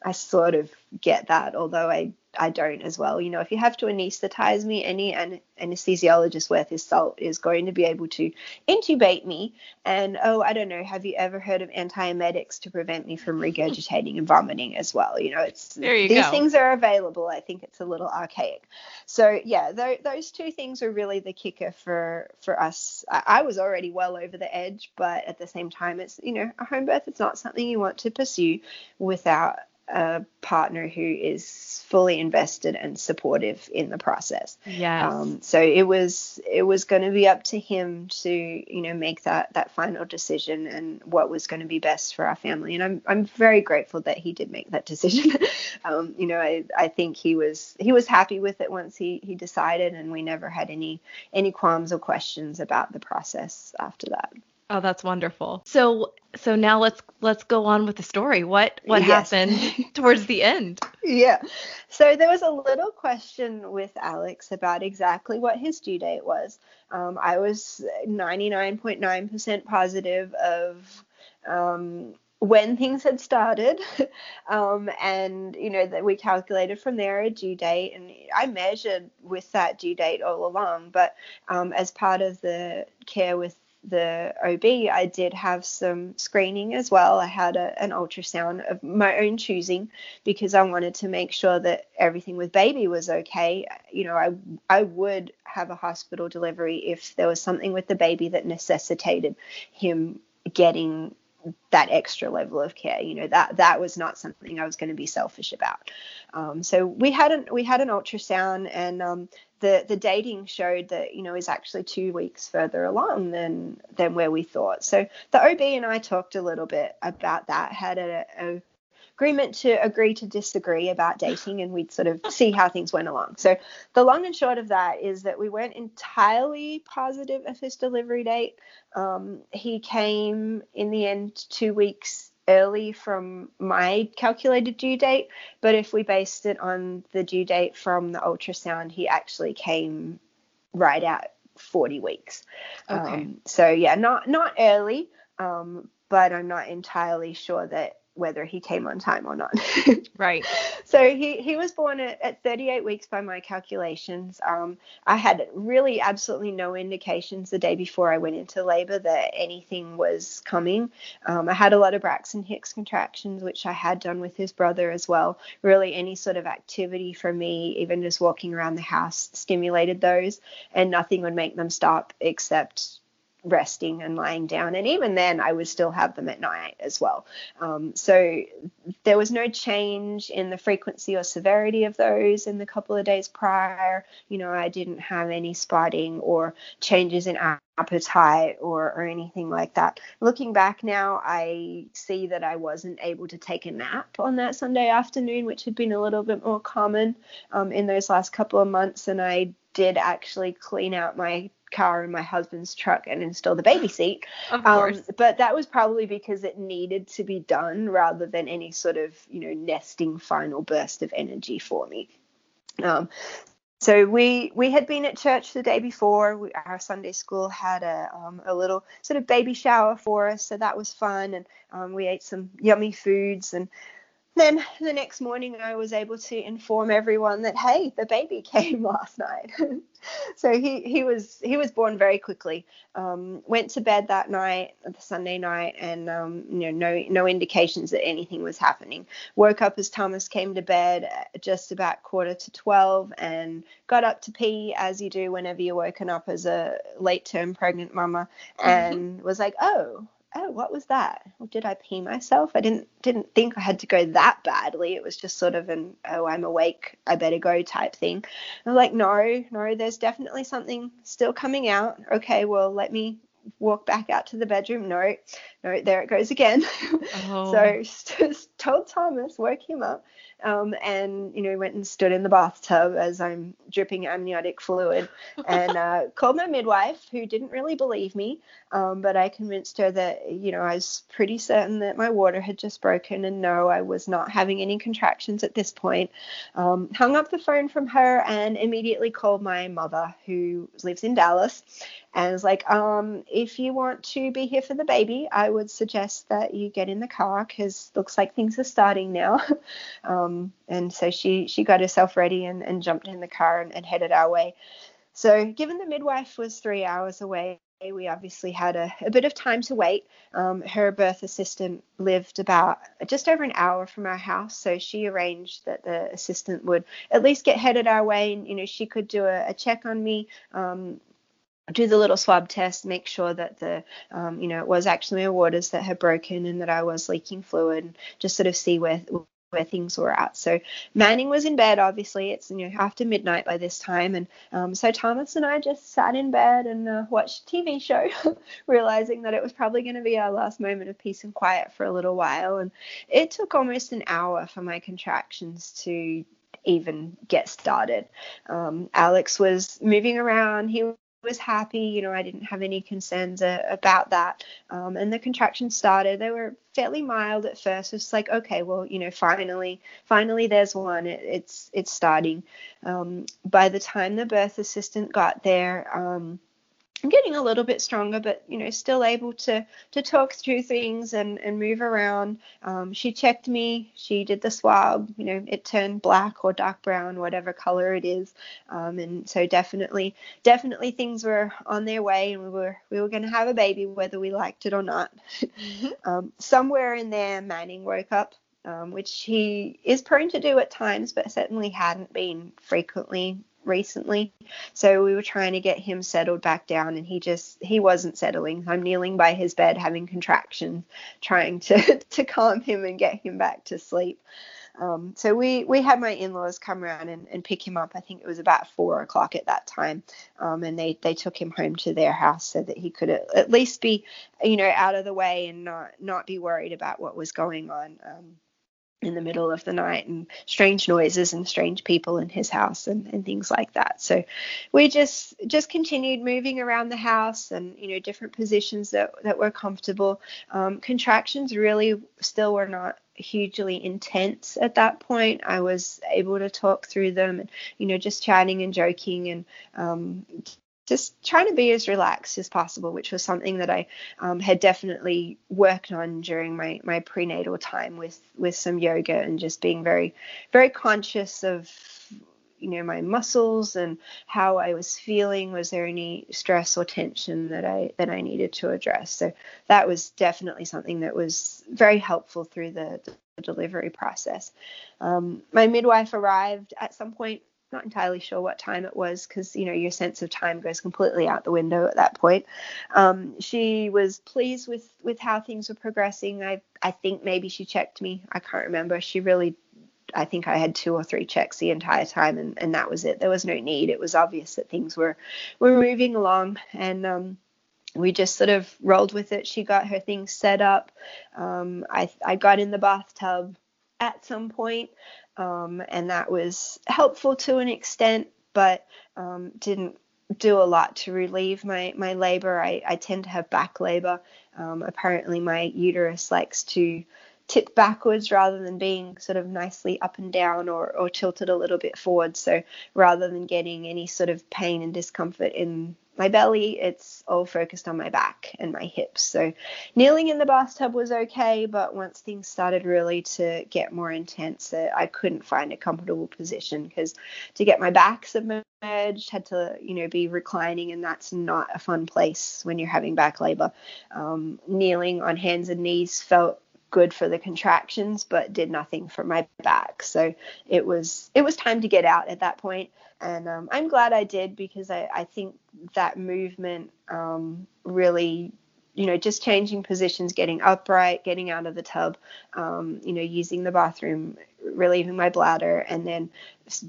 i sort of get that although i I don't as well. You know, if you have to anesthetize me, any an- anesthesiologist worth his salt is going to be able to intubate me. And oh, I don't know, have you ever heard of antiemetics to prevent me from regurgitating and vomiting as well? You know, it's these go. things are available. I think it's a little archaic. So yeah, th- those two things are really the kicker for for us. I-, I was already well over the edge, but at the same time, it's you know, a home birth. It's not something you want to pursue without a partner who is fully invested and supportive in the process. Yes. Um, so it was it was going to be up to him to you know make that that final decision and what was going to be best for our family. And I'm I'm very grateful that he did make that [laughs] decision. um, you know, I I think he was he was happy with it once he he decided, and we never had any any qualms or questions about the process after that. Oh, that's wonderful. So so now let's let's go on with the story. What what yes. happened [laughs] towards the end? Yeah. So there was a little question with Alex about exactly what his due date was. Um, I was 99.9% positive of um, when things had started [laughs] um, and you know that we calculated from there a due date and i measured with that due date all along but um, as part of the care with the OB, I did have some screening as well. I had a, an ultrasound of my own choosing because I wanted to make sure that everything with baby was okay. You know, I I would have a hospital delivery if there was something with the baby that necessitated him getting that extra level of care. You know that that was not something I was going to be selfish about. Um, so we had an we had an ultrasound, and um, the the dating showed that you know is actually two weeks further along than than where we thought. So the OB and I talked a little bit about that. Had a, a agreement to agree to disagree about dating and we'd sort of see how things went along. So the long and short of that is that we weren't entirely positive of his delivery date. Um, he came in the end two weeks early from my calculated due date, but if we based it on the due date from the ultrasound, he actually came right at 40 weeks. Okay. Um, so yeah, not not early, um, but I'm not entirely sure that whether he came on time or not. [laughs] right. So he, he was born at, at 38 weeks by my calculations. Um, I had really absolutely no indications the day before I went into labor that anything was coming. Um, I had a lot of Braxton Hicks contractions, which I had done with his brother as well. Really, any sort of activity for me, even just walking around the house, stimulated those, and nothing would make them stop except resting and lying down. And even then, I would still have them at night as well. Um, so there was no change in the frequency or severity of those in the couple of days prior. You know, I didn't have any spotting or changes in appetite or, or anything like that. Looking back now, I see that I wasn't able to take a nap on that Sunday afternoon, which had been a little bit more common um, in those last couple of months. And I did actually clean out my car in my husband's truck and install the baby seat. Of um, course. Um, but that was probably because it needed to be done rather than any sort of, you know, nesting final burst of energy for me. Um, so we we had been at church the day before. We, our Sunday school had a um, a little sort of baby shower for us, so that was fun, and um, we ate some yummy foods and then the next morning I was able to inform everyone that hey the baby [laughs] came last night. [laughs] So he he was he was born very quickly. Um, went to bed that night the Sunday night and um, you know no no indications that anything was happening. Woke up as Thomas came to bed just about quarter to 12 and got up to pee as you do whenever you're woken up as a late term pregnant mama and was like oh oh, what was that? Or did I pee myself? I didn't didn't think I had to go that badly. It was just sort of an oh, I'm awake, I better go type thing. And I'm like, no, no, there's definitely something still coming out. Okay, well, let me walk back out to the bedroom. No, no, there it goes again. [laughs] Oh. so [laughs] just told Thomas, woke him up, um, and you know went and stood in the bathtub as I'm dripping amniotic fluid, and [laughs] uh, called my midwife, who didn't really believe me, um, but I convinced her that you know I was pretty certain that my water had just broken, and no, I was not having any contractions at this point. Um, hung up the phone from her and immediately called my mother, who lives in Dallas, and was like, um, if you want to be here for the baby, I would suggest that you get in the car because looks like things are starting now. [laughs] um, and so she she got herself ready and, and jumped in the car and, and headed our way. So given the midwife was three hours away, we obviously had a, a bit of time to wait. Um, her birth assistant lived about just over an hour from our house, so she arranged that the assistant would at least get headed our way, and you know she could do a, a check on me, um, do the little swab test, make sure that the, um, you know, it was actually my waters that had broken and that I was leaking fluid, just sort of see where where things were at. So Manning was in bed. Obviously, it's you know after midnight by this time, and um, so Thomas and I just sat in bed and uh, watched TV show, [laughs] realizing that it was probably going to be our last moment of peace and quiet for a little while. And it took almost an hour for my contractions to even get started. Um, Alex was moving around. He was happy. You know, I didn't have any concerns uh, about that. Um, and the contractions started. They were fairly mild at first. It's like, okay, well, you know, finally, finally, there's one. It, it's it's starting. Um, by the time the birth assistant got there, um, I'm getting a little bit stronger, but you know, still able to to talk through things and and move around. Um, she checked me. She did the swab. You know, it turned black or dark brown, whatever color it is. Um, and so definitely, definitely things were on their way, and we were we were going to have a baby, whether we liked it or not. Mm-hmm. [laughs] um, somewhere in there, Manning woke up. Um, which he is prone to do at times, but certainly hadn't been frequently recently. So we were trying to get him settled back down and he just he wasn't settling. I'm kneeling by his bed having contractions, trying to [laughs] to calm him and get him back to sleep. Um, so we we had my in-laws come around and, and pick him up. I think it was about four o'clock at that time, um, and they they took him home to their house so that he could at least be, you know, out of the way and not not be worried about what was going on. Um, in the middle of the night and strange noises and strange people in his house and, and things like that. So we just just continued moving around the house and you know different positions that that were comfortable. Um, contractions really still were not hugely intense at that point. I was able to talk through them and you know just chatting and joking and um, just trying to be as relaxed as possible, which was something that I um, had definitely worked on during my, my prenatal time with, with some yoga and just being very, very conscious of, you know, my muscles and how I was feeling. Was there any stress or tension that I that I needed to address? So that was definitely something that was very helpful through the, the delivery process. Um, my midwife arrived at some point not entirely sure what time it was because you know your sense of time goes completely out the window at that point. Um, she was pleased with with how things were progressing. I I think maybe she checked me. I can't remember. She really I think I had two or three checks the entire time, and, and that was it. There was no need. It was obvious that things were were moving along, and um, we just sort of rolled with it. She got her things set up. Um, I I got in the bathtub at some point um, and that was helpful to an extent, but um, didn't do a lot to relieve my my labor. I, I tend to have back labor. Um, apparently, my uterus likes to tip backwards rather than being sort of nicely up and down or, or tilted a little bit forward. So rather than getting any sort of pain and discomfort in my belly, it's all focused on my back and my hips. So kneeling in the bathtub was okay, but once things started really to get more intense, uh, I couldn't find a comfortable position because to get my back submerged had to, you know, be reclining, and that's not a fun place when you're having back labor. Um, kneeling on hands and knees felt good for the contractions but did nothing for my back so it was it was time to get out at that point and um, i'm glad i did because i, I think that movement um, really you know just changing positions getting upright getting out of the tub um, you know using the bathroom relieving my bladder and then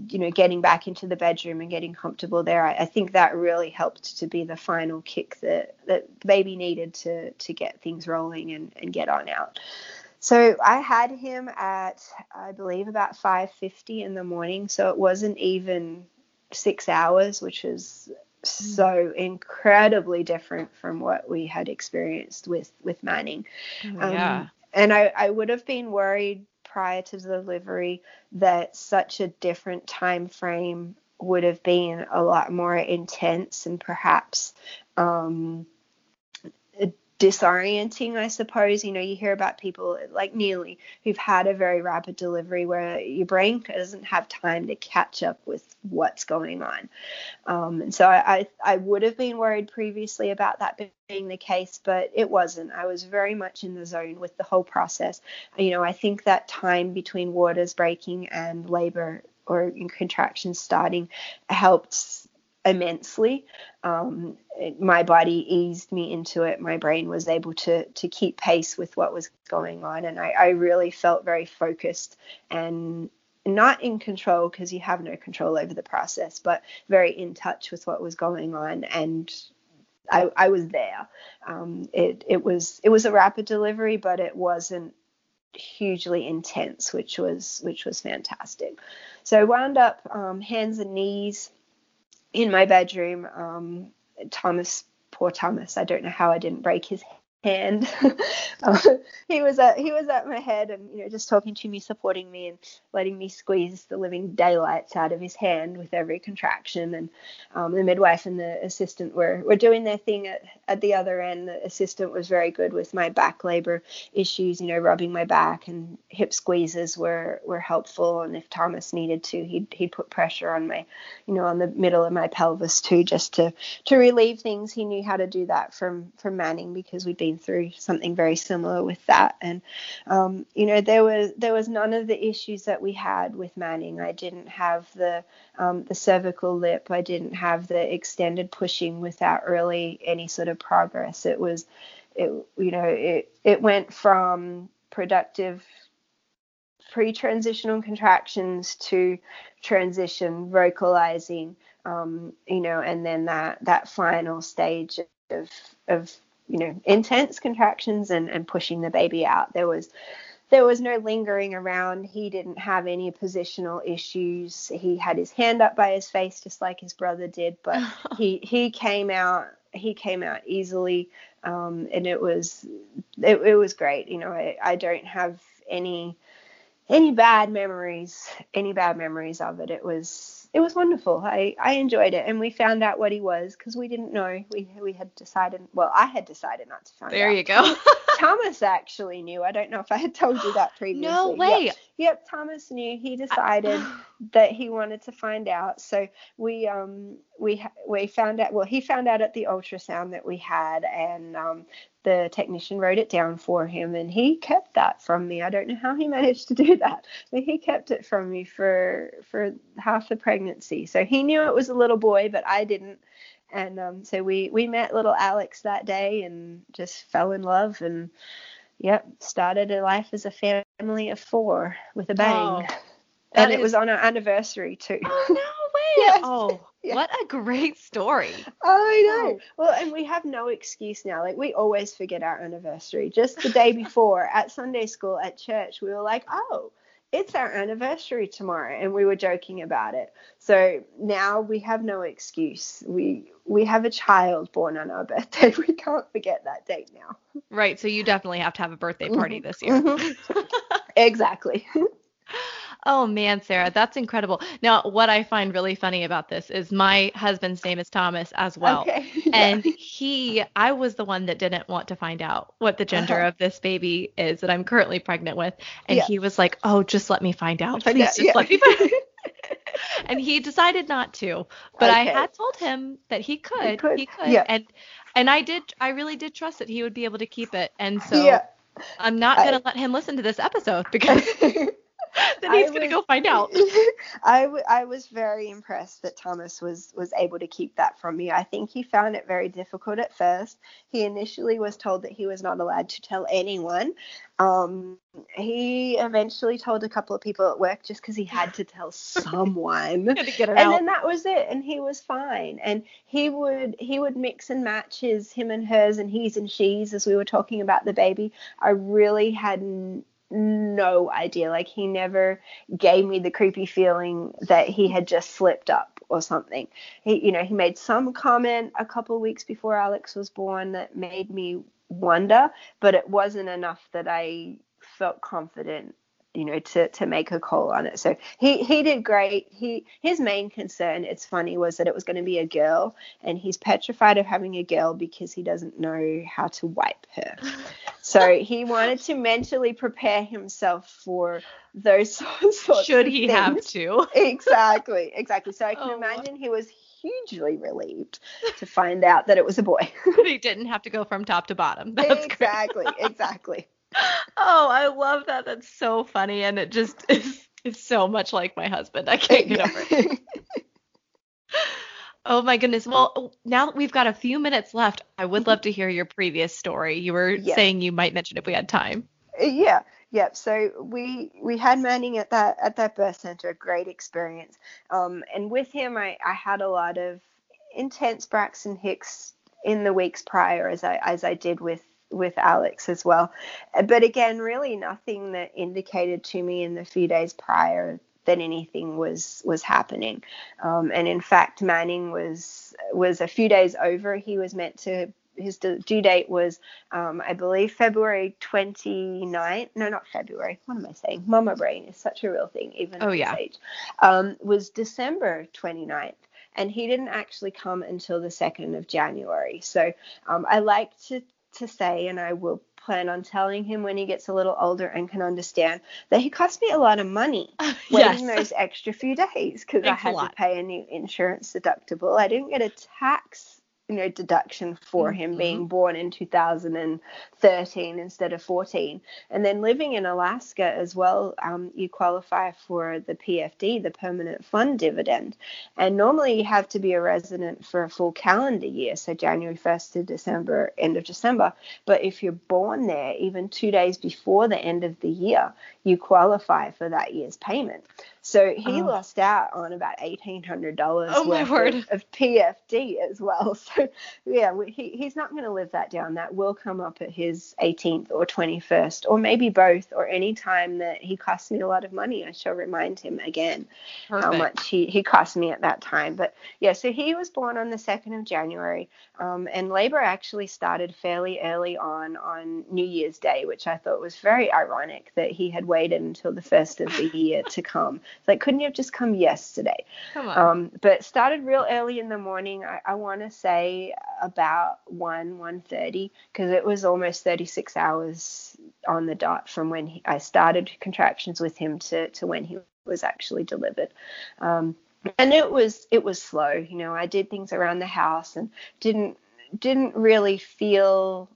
you know getting back into the bedroom and getting comfortable there I, I, think that really helped to be the final kick that that baby needed to to get things rolling and, and get on out. So I had him at I believe about 5:50 in the morning, so it wasn't even 6 hours, which is so incredibly different from what we had experienced with with Manning. Oh, um, yeah. And I, I would have been worried prior to the delivery that such a different time frame would have been a lot more intense and perhaps um, disorienting, I suppose. You know, you hear about people like Neely who've had a very rapid delivery where your brain doesn't have time to catch up with what's going on. Um, and so I, I, I would have been worried previously about that being the case, but it wasn't. I was very much in the zone with the whole process. You know, I think that time between waters breaking and labor or contractions starting helped immensely. Um, it, my body eased me into it. My brain was able to to keep pace with what was going on, and I, I really felt very focused and not in control because you have no control over the process, but very in touch with what was going on and. I, I was there. Um, it, it was it was a rapid delivery, but it wasn't hugely intense, which was which was fantastic. So I wound up um, hands and knees in my bedroom. Um, Thomas, poor Thomas, I don't know how I didn't break his hand. uh, [laughs] he was at he was at my head and you know just talking to me, supporting me, and letting me squeeze the living daylights out of his hand with every contraction. And um, the midwife and the assistant were were doing their thing at, at the other end. The assistant was very good with my back labor issues, you know, rubbing my back and hip squeezes were were helpful. And if Thomas needed to, he'd he'd put pressure on my, you know, on the middle of my pelvis too, just to to relieve things. He knew how to do that from from Manning because we'd been through something very similar with that. And um, you know, there was there was none of the issues that we had with Manning. I didn't have the um, the cervical lip. I didn't have the extended pushing without really any sort of progress. It was, it you know, it it went from productive pre-transitional contractions to transition vocalizing um, you know and then that that final stage of of you know intense contractions and and pushing the baby out. There was there was no lingering around. He didn't have any positional issues. He had his hand up by his face just like his brother did but [laughs] he he came out he came out easily. Um, and it was it, it was great. You know I, I don't have any any bad memories any bad memories of it. It was it was wonderful. I, I enjoyed it, and we found out what he was because we didn't know. We we had decided. Well, I had decided not to find there out. There you go. [laughs] Thomas actually knew. I don't know if I had told you that [gasps] previously. No way. Yep, yep Thomas knew. He decided [gasps] that he wanted to find out. So we um we we found out. Well, he found out at the ultrasound that we had, and um the technician wrote it down for him and he kept that from me. I don't know how he managed to do [laughs] that, but he kept it from me for for half the pregnancy. So he knew it was a little boy, but I didn't. And um, so we we met little Alex that day and just fell in love and yep, started a life as a family of four with a bang. Oh, and is... it was on our anniversary too. Oh no [laughs] way! yes. Oh yeah. What a great story. I know. Well, and we have no excuse now. Like we always forget our anniversary. Just the day [laughs] before at Sunday school at church, we were like, "Oh, it's our anniversary tomorrow," and we were joking about it. So now we have no excuse. We we have a child born on our birthday. [laughs] We can't forget that date now. Right. So you definitely have to have a birthday party this year. Mm-hmm. [laughs] exactly. Oh man, Sarah, that's incredible. Now, what I find really funny about this is my husband's name is Thomas as well. Okay. [laughs] And he, I was the one that didn't want to find out what the gender uh-huh. of this baby is that I'm currently pregnant with. And yeah. he was like, oh, just let me find out. Please just yeah. let me find out. [laughs] and he decided not to. But okay. I had told him that he could. He could. He could. Yeah. And and I did I really did trust that he would be able to keep it. And so. I'm not gonna I, let him listen to this episode because [laughs] [laughs] then he's going to go find out. [laughs] I, w- I was very impressed that Thomas was was able to keep that from me. I think he found it very difficult at first. He initially was told that he was not allowed to tell anyone. Um, he eventually told a couple of people at work just because he had to tell [laughs] someone. to and out. then that was it, and he was fine. And he would he would mix and match his him and hers and he's and she's as we were talking about the baby. I really hadn't no idea. Like he never gave me the creepy feeling that he had just slipped up or something. He, you know, he made some comment a couple weeks before Alex was born that made me wonder, but it wasn't enough that I felt confident you know to to make a call on it. So he he did great. He his main concern it's funny was that it was going to be a girl and he's petrified of having a girl because he doesn't know how to wipe her. So [laughs] he wanted to mentally prepare himself for those [laughs] sorts should he have to? [laughs] Exactly exactly. So i can oh. imagine he was hugely relieved to find out that it was a boy. He didn't have to go from top to bottom. That's exactly exactly oh, I love that. That's so funny, and it just [laughs] is, is so much like my husband. I can't get over it. [laughs] Oh my goodness. Well, now that we've got a few minutes left, I would love to hear your previous story. You were yeah. saying you might mention if we had time. Uh, yeah. Yep. So we we had Manning at that at that birth center, a great experience. Um, and with him, I I had a lot of intense Braxton Hicks in the weeks prior, as I as I did with with Alex as well. But again, really nothing that indicated to me in the few days prior that anything was was happening. Um, and in fact, Manning was was a few days over. He was meant to his due date was, um, I believe, February 29th. No, not February. What am I saying? Mama brain is such a real thing, even oh, at yeah. this age. Um, was December 29th. And he didn't actually come until the 2nd of January. So um, I like to, to say, and I will plan on telling him when he gets a little older and can understand that he cost me a lot of money [laughs] waiting yes. those extra few days because I had to pay a new insurance deductible. I didn't get a tax you know deduction for mm-hmm. him being born in 2013 instead of 14 and then living in alaska as well um, you qualify for the pfd the permanent fund dividend. And normally you have to be a resident for a full calendar year so january 1st to december end of december. But if you're born there even two days before the end of the year you qualify for that year's payment so he oh. lost out on about eighteen hundred dollars oh, worth of, of, PFD as well. [laughs] So yeah, he, he's not going to live that down. That will come up at his 18th or 21st, or maybe both, or any time that he costs me a lot of money. I shall remind him again Perfect. how much he he cost me at that time. But yeah, so he was born on the 2nd of January, um, and labor actually started fairly early on on New Year's Day, which I thought was very ironic that he had waited until the first of the year to come. [laughs] It's like, couldn't you have just come yesterday? Come on. Um, but started real early in the morning. I, I want to say about 1, 1.30 because it was almost 36 hours on the dot from when he, I started contractions with him to, to when he was actually delivered. Um, and it was it was slow you know i did things around the house and didn't didn't really feel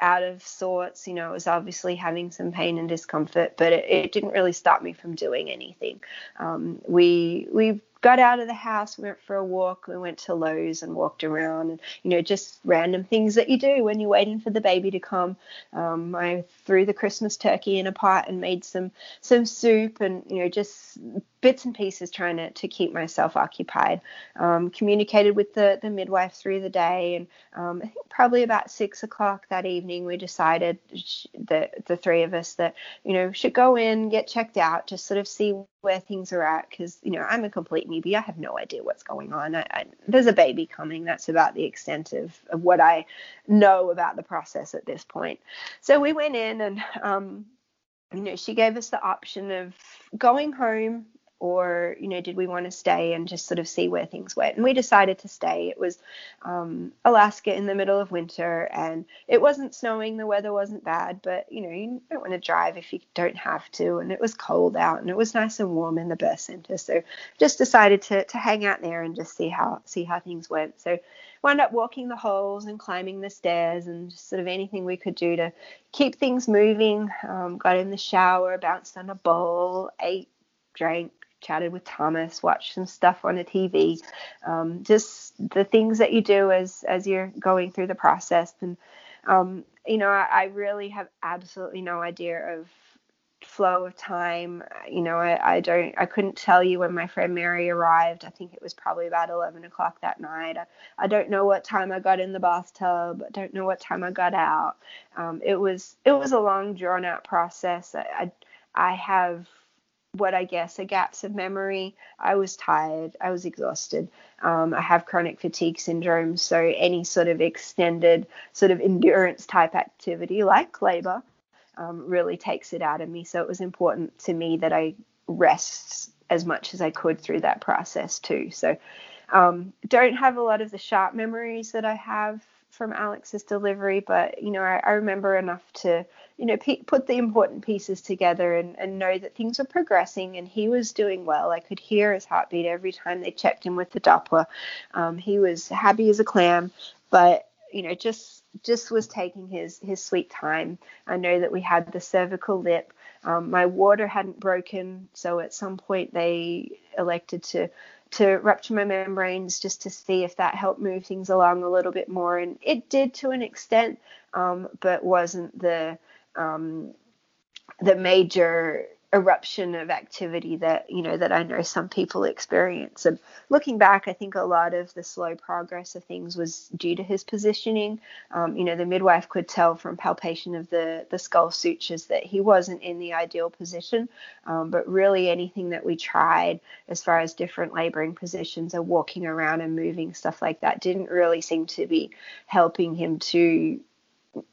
out of sorts. You know, it was obviously having some pain and discomfort, but it, it didn't really stop me from doing anything. Um, we we got out of the house, went for a walk, we went to Lowe's and walked around, and you know, just random things that you do when you're waiting for the baby to come. Um, I threw the Christmas turkey in a pot and made some some soup, and you know, just bits and pieces trying to, to keep myself occupied. Um, communicated with the, the midwife through the day, and um, I think probably about six o'clock that evening, we decided that the three of us that you know should go in, get checked out, just sort of see where things are at, because you know I'm a complete newbie. I have no idea what's going on. I, I, there's a baby coming. That's about the extent of, of what I know about the process at this point. So we went in and um, you know, she gave us the option of going home or you know did we want to stay and just sort of see where things went? And we decided to stay. It was um, alaska in the middle of winter and it wasn't snowing the weather wasn't bad but you know you don't want to drive if you don't have to and it was cold out and it was nice and warm in the birth center. So just decided to, to hang out there and just see how see how things went. So wound up walking the halls and climbing the stairs and just sort of anything we could do to keep things moving. Um, got in the shower bounced on a bowl ate drank chatted with Thomas, watched some stuff on the TV, um, just the things that you do as as you're going through the process. And um, you know, I, I, really have absolutely no idea of flow of time. You know, I, I don't, I couldn't tell you when my friend Mary arrived. I think it was probably about 11 o'clock that night. I, I don't know what time I got in the bathtub. I don't know what time I got out. Um, it was, it was a long, drawn out process. I, I, I have what I guess are gaps of memory. I was tired. I was exhausted. Um, I have chronic fatigue syndrome, so any sort of extended sort of endurance type activity like labor um, really takes it out of me. So it was important to me that I rest as much as I could through that process too. So um, don't have a lot of the sharp memories that I have from Alex's delivery, but you know I, I remember enough to you know, put the important pieces together and, and know that things were progressing and he was doing well. I could hear his heartbeat every time they checked him with the Doppler. Um, he was happy as a clam, but you know, just just was taking his his sweet time. I know that we had the cervical lip. Um, my water hadn't broken, so at some point they elected to to rupture my membranes just to see if that helped move things along a little bit more, and it did to an extent, um, but wasn't the um, the major eruption of activity that you know that I know some people experience. And looking back, I think a lot of the slow progress of things was due to his positioning. Um, you know, the midwife could tell from palpation of the the skull sutures that he wasn't in the ideal position. Um, but really, anything that we tried as far as different laboring positions or walking around and moving stuff like that didn't really seem to be helping him to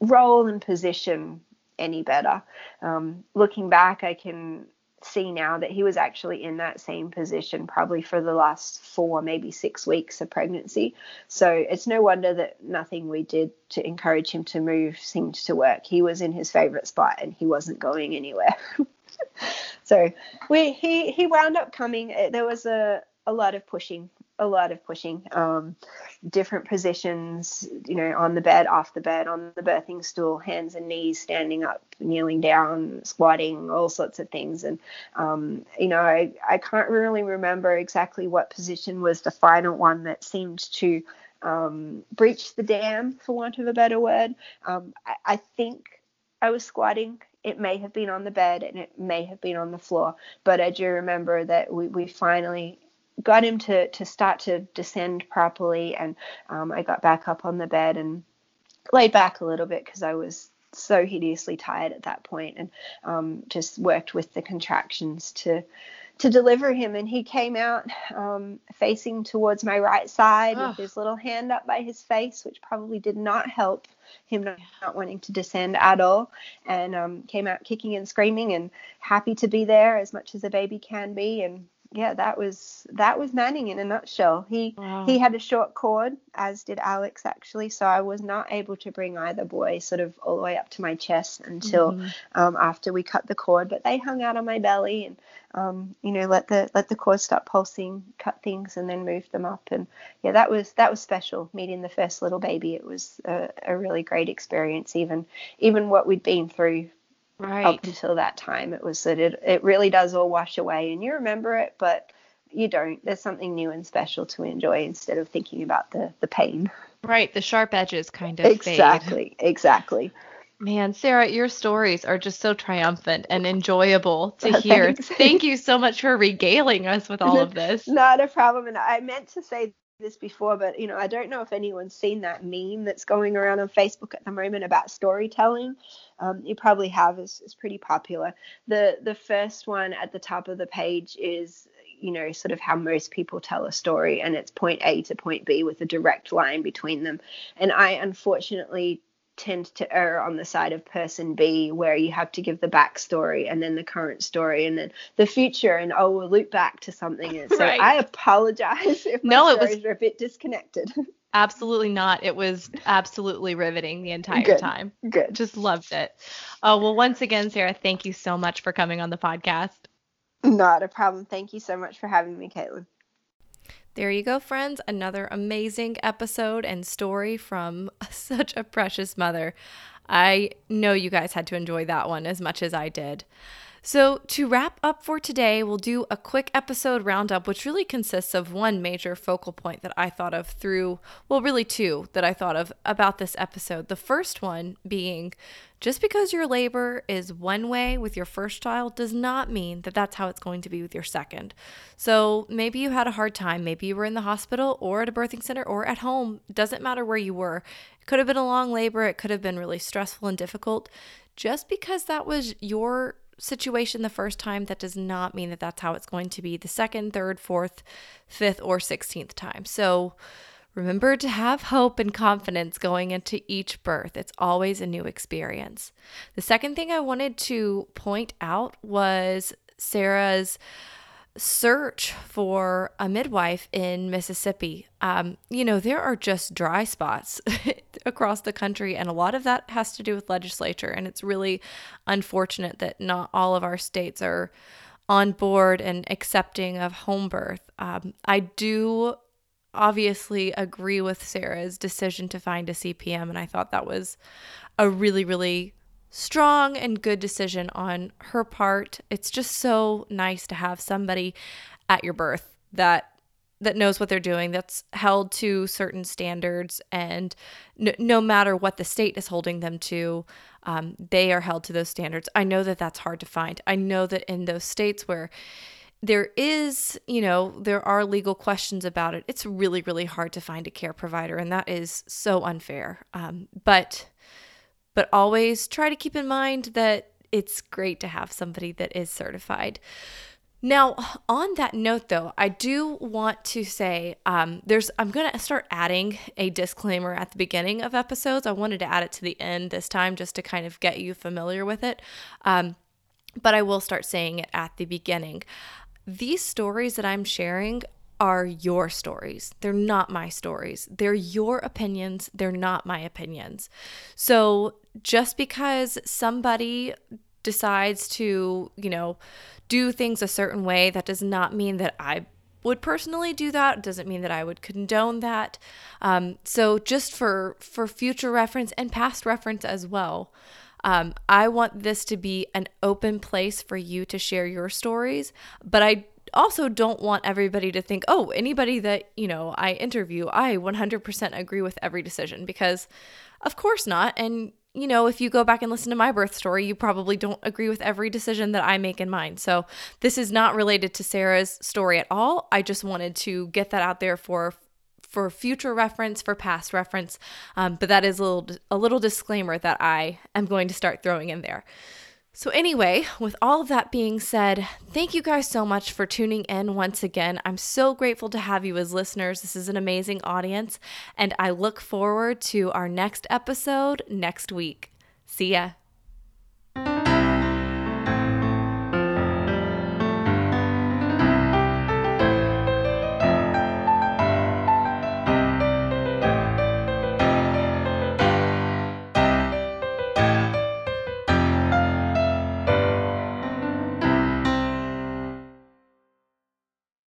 roll and position any better. Um, looking back, I can see now that he was actually in that same position probably for the last four, maybe six weeks of pregnancy. So it's no wonder that nothing we did to encourage him to move seemed to work. He was in his favorite spot and he wasn't going anywhere. [laughs] so we he he wound up coming. There was a a lot of pushing a lot of pushing, um, different positions, you know, on the bed, off the bed, on the birthing stool, hands and knees, standing up, kneeling down, squatting, all sorts of things. And, um, you know, I, I can't really remember exactly what position was the final one that seemed to um, breach the dam, for want of a better word. Um, I, I think I was squatting it may have been on the bed and it may have been on the floor, but I do remember that we, we finally got him to to start to descend properly, and um, I got back up on the bed and laid back a little bit because I was so hideously tired at that point, and um, just worked with the contractions to to deliver him. And he came out um, facing towards my right side with his little hand up by his face, which probably did not help him not, not wanting to descend at all. And um, came out kicking and screaming and happy to be there as much as a baby can be. And yeah, that was that was Manning in a nutshell. He wow. he had a short cord, as did Alex actually, so I was not able to bring either boy sort of all the way up to my chest until mm-hmm. um, after we cut the cord. But they hung out on my belly and um, you know let the let the cord start pulsing, cut things, and then move them up. And yeah, that was that was special meeting the first little baby. It was a, a really great experience. Even even what we'd been through right. up until that time. It was that it, it really does all wash away and you remember it, but you don't. There's something new and special to enjoy instead of thinking about the, the pain. Right. The sharp edges kind of Exactly. Fade. Exactly. Man, Sarah, your stories are just so triumphant and enjoyable [laughs] to hear. Thank you so much for regaling us with all of [laughs] this. Not a problem. And I meant to say this before, but you know, I don't know if anyone's seen that meme that's going around on Facebook at the moment about storytelling. Um, you probably have. It's, it's pretty popular. The the first one at the top of the page is you know sort of how most people tell a story, and it's point A to point B with a direct line between them. And I unfortunately tend to err on the side of person B, where you have to give the backstory and then the current story and then the future, and oh, we'll loop back to something. [laughs] And so right. I apologize [laughs] if my no, stories it was are a bit disconnected. [laughs] Absolutely not. It was absolutely riveting the entire Good. time. Good. Just loved it. Oh, well, once again, Sarah, thank you so much for coming on the podcast. Not a problem. Thank you so much for having me, Caitlin. There you go, friends. Another amazing episode and story from [laughs] such a precious mother. I know you guys had to enjoy that one as much as I did. So, to wrap up for today, we'll do a quick episode roundup, which really consists of one major focal point that I thought of through, well, really two that I thought of about this episode. The first one being just because your labor is one way with your first child does not mean that that's how it's going to be with your second. So, maybe you had a hard time. Maybe you were in the hospital or at a birthing center or at home. Doesn't matter where you were. It could have been a long labor, it could have been really stressful and difficult. Just because that was your situation the first time, that does not mean that that's how it's going to be the second, third, fourth, fifth, or 16th time. So remember to have hope and confidence going into each birth. It's always a new experience. The second thing I wanted to point out was Sarah's search for a midwife in Mississippi. Um, you know, there are just dry spots [laughs] across the country, and a lot of that has to do with legislature. And it's really unfortunate that not all of our states are on board and accepting of home birth. Um, I do obviously agree with Sarah's decision to find a CPM, and I thought that was a really, really strong and good decision on her part. It's just so nice to have somebody at your birth that that knows what they're doing, that's held to certain standards, and no, no matter what the state is holding them to, um, they are held to those standards. I know that that's hard to find. I know that in those states where there is, you know, there are legal questions about it, it's really, really hard to find a care provider, and that is so unfair. Um, but, but always try to keep in mind that it's great to have somebody that is certified. Now, on that note, though, I do want to say um, there's I'm going to start adding a disclaimer at the beginning of episodes. I wanted to add it to the end this time just to kind of get you familiar with it. Um, but I will start saying it at the beginning. These stories that I'm sharing are your stories. They're not my stories. They're your opinions. They're not my opinions. So just because somebody decides to, you know, do things a certain way, that does not mean that I would personally do that. It doesn't mean that I would condone that. Um, so just for for future reference and past reference as well, um, I want this to be an open place for you to share your stories, but I also don't want everybody to think, oh, anybody that, you know, I interview, I 100% agree with every decision because of course not. And you know, if you go back and listen to my birth story, you probably don't agree with every decision that I make in mine. So, this is not related to Sarah's story at all. I just wanted to get that out there for for future reference, for past reference. Um, but that is a little a little disclaimer that I am going to start throwing in there. So, anyway, with all of that being said, thank you guys so much for tuning in once again. I'm so grateful to have you as listeners. This is an amazing audience, and I look forward to our next episode next week. See ya.